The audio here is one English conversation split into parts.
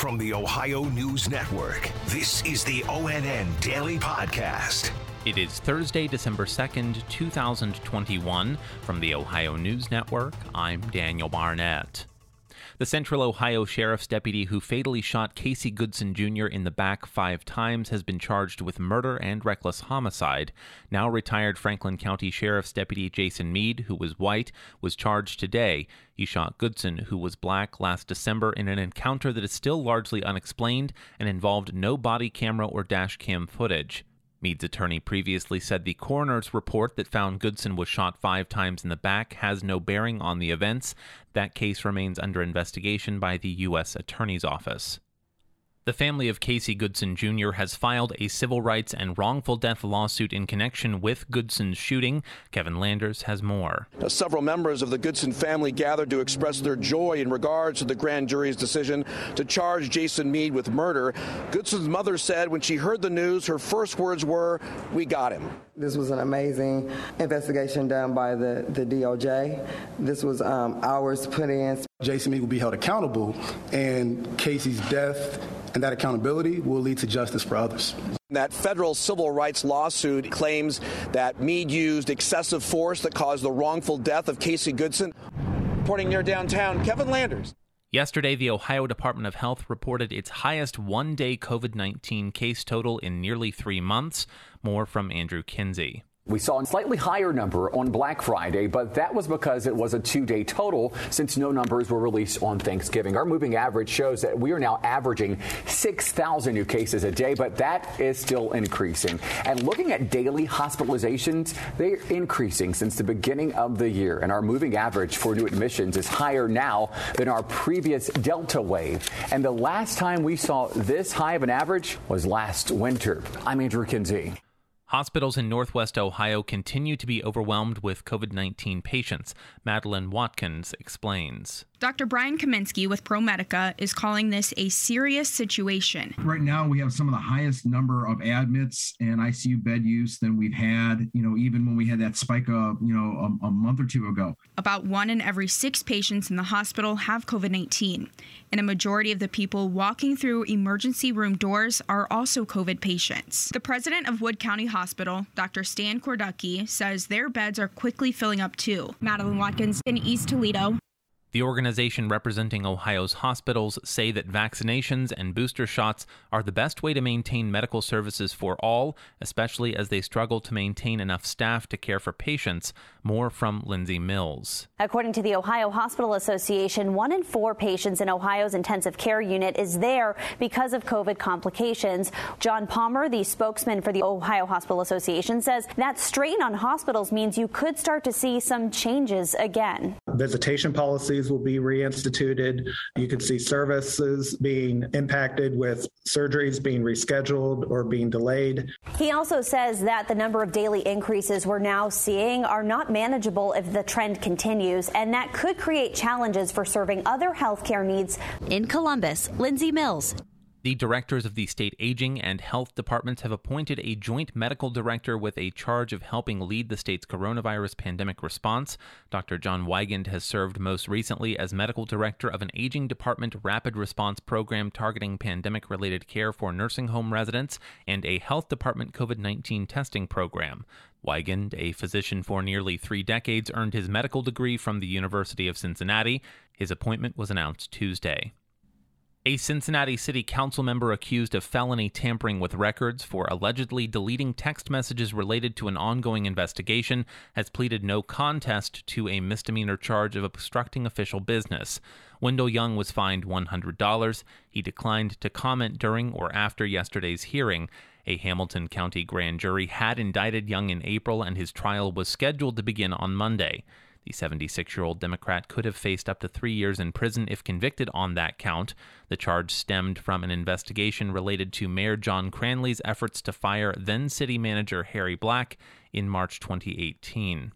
From the Ohio News Network, this is the ONN Daily Podcast. It is Thursday, December 2nd, 2021. From the Ohio News Network, I'm Daniel Barnett. The Central Ohio Sheriff's deputy who fatally shot Casey Goodson Jr. in the back five times has been charged with murder and reckless homicide. Now retired Franklin County Sheriff's Deputy Jason Meade, who was white, was charged today. He shot Goodson, who was black, last December in an encounter that is still largely unexplained and involved no body camera or dash cam footage. Meade's attorney previously said the coroner's report that found Goodson was shot five times in the back has no bearing on the events. That case remains under investigation by the U.S. Attorney's Office. The family of Casey Goodson Jr. has filed a civil rights and wrongful death lawsuit in connection with Goodson's shooting. Kevin Landers has more. Now, several members of the Goodson family gathered to express their joy in regards to the grand jury's decision to charge Jason Meade with murder. Goodson's mother said when she heard the news, her first words were, We got him. This was an amazing investigation done by the, the DOJ. This was um, hours put in. Jason Meade will be held accountable, and Casey's death and that accountability will lead to justice for others. That federal civil rights lawsuit claims that Meade used excessive force that caused the wrongful death of Casey Goodson. Reporting near downtown, Kevin Landers. Yesterday, the Ohio Department of Health reported its highest one day COVID 19 case total in nearly three months. More from Andrew Kinsey. We saw a slightly higher number on Black Friday, but that was because it was a two day total since no numbers were released on Thanksgiving. Our moving average shows that we are now averaging 6,000 new cases a day, but that is still increasing. And looking at daily hospitalizations, they are increasing since the beginning of the year. And our moving average for new admissions is higher now than our previous Delta wave. And the last time we saw this high of an average was last winter. I'm Andrew Kinsey. Hospitals in Northwest Ohio continue to be overwhelmed with COVID 19 patients. Madeline Watkins explains. Dr. Brian Kaminsky with ProMedica is calling this a serious situation. Right now, we have some of the highest number of admits and ICU bed use than we've had, you know, even when we had that spike, of, you know, a, a month or two ago. About one in every six patients in the hospital have COVID 19, and a majority of the people walking through emergency room doors are also COVID patients. The president of Wood County Hospital, Dr. Stan Korducki, says their beds are quickly filling up too. Madeline Watkins in East Toledo. The organization representing Ohio's hospitals say that vaccinations and booster shots are the best way to maintain medical services for all, especially as they struggle to maintain enough staff to care for patients. More from Lindsay Mills. According to the Ohio Hospital Association, one in four patients in Ohio's intensive care unit is there because of COVID complications. John Palmer, the spokesman for the Ohio Hospital Association, says that strain on hospitals means you could start to see some changes again. Visitation policies will be reinstituted. You could see services being impacted with surgeries being rescheduled or being delayed. He also says that the number of daily increases we're now seeing are not manageable if the trend continues, and that could create challenges for serving other healthcare needs. In Columbus, Lindsay Mills, the directors of the state aging and health departments have appointed a joint medical director with a charge of helping lead the state's coronavirus pandemic response. Dr. John Weigand has served most recently as medical director of an aging department rapid response program targeting pandemic related care for nursing home residents and a health department COVID 19 testing program. Weigand, a physician for nearly three decades, earned his medical degree from the University of Cincinnati. His appointment was announced Tuesday. A Cincinnati City Council member accused of felony tampering with records for allegedly deleting text messages related to an ongoing investigation has pleaded no contest to a misdemeanor charge of obstructing official business. Wendell Young was fined $100. He declined to comment during or after yesterday's hearing. A Hamilton County grand jury had indicted Young in April, and his trial was scheduled to begin on Monday. The 76 year old Democrat could have faced up to three years in prison if convicted on that count. The charge stemmed from an investigation related to Mayor John Cranley's efforts to fire then city manager Harry Black in March 2018.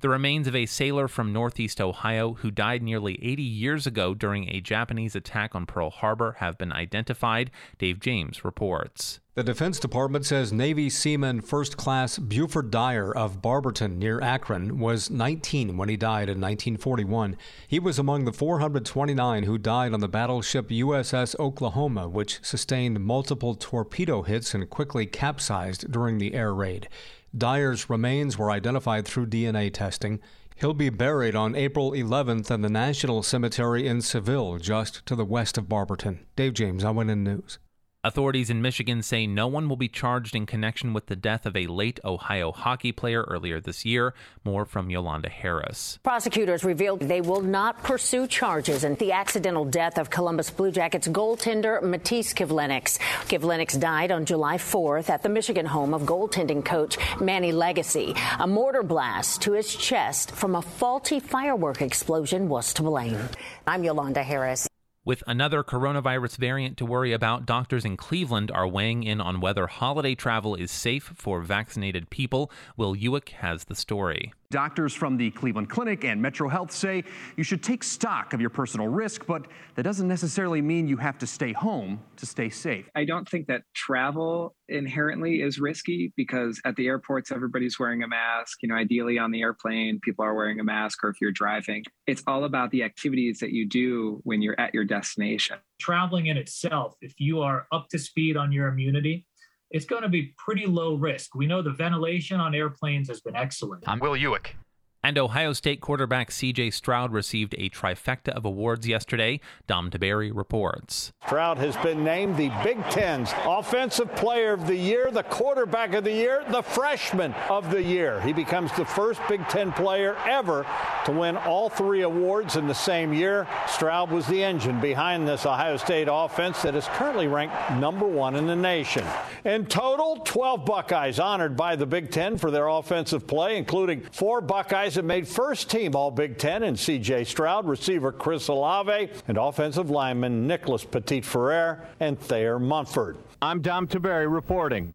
The remains of a sailor from northeast Ohio who died nearly 80 years ago during a Japanese attack on Pearl Harbor have been identified. Dave James reports. The Defense Department says Navy Seaman First Class Buford Dyer of Barberton near Akron was 19 when he died in 1941. He was among the 429 who died on the battleship USS Oklahoma, which sustained multiple torpedo hits and quickly capsized during the air raid. Dyer's remains were identified through DNA testing. He'll be buried on April 11th in the National Cemetery in Seville, just to the west of Barberton. Dave James, ONN News. Authorities in Michigan say no one will be charged in connection with the death of a late Ohio hockey player earlier this year. More from Yolanda Harris. Prosecutors revealed they will not pursue charges in the accidental death of Columbus Blue Jackets goaltender Matiss Kivlenieks. Kivlenieks died on July 4th at the Michigan home of goaltending coach Manny Legace. A mortar blast to his chest from a faulty firework explosion was to blame. I'm Yolanda Harris. With another coronavirus variant to worry about, doctors in Cleveland are weighing in on whether holiday travel is safe for vaccinated people. Will Ewick has the story. Doctors from the Cleveland Clinic and Metro Health say you should take stock of your personal risk, but that doesn't necessarily mean you have to stay home to stay safe. I don't think that travel inherently is risky because at the airports, everybody's wearing a mask. You know, ideally on the airplane, people are wearing a mask, or if you're driving, it's all about the activities that you do when you're at your destination. Traveling in itself, if you are up to speed on your immunity, it's going to be pretty low risk. We know the ventilation on airplanes has been excellent. I'm Will Ewick. And Ohio State quarterback CJ Stroud received a trifecta of awards yesterday. Dom Tiberi reports. Stroud has been named the Big Ten's Offensive Player of the Year, the Quarterback of the Year, the Freshman of the Year. He becomes the first Big Ten player ever to win all three awards in the same year. Stroud was the engine behind this Ohio State offense that is currently ranked number one in the nation. In total, 12 Buckeyes honored by the Big Ten for their offensive play, including four Buckeyes that made first team All Big Ten and C.J. Stroud, receiver Chris Olave, and offensive lineman Nicholas Petit Frere and Thayer Munford. I'm Dom Tiberi reporting.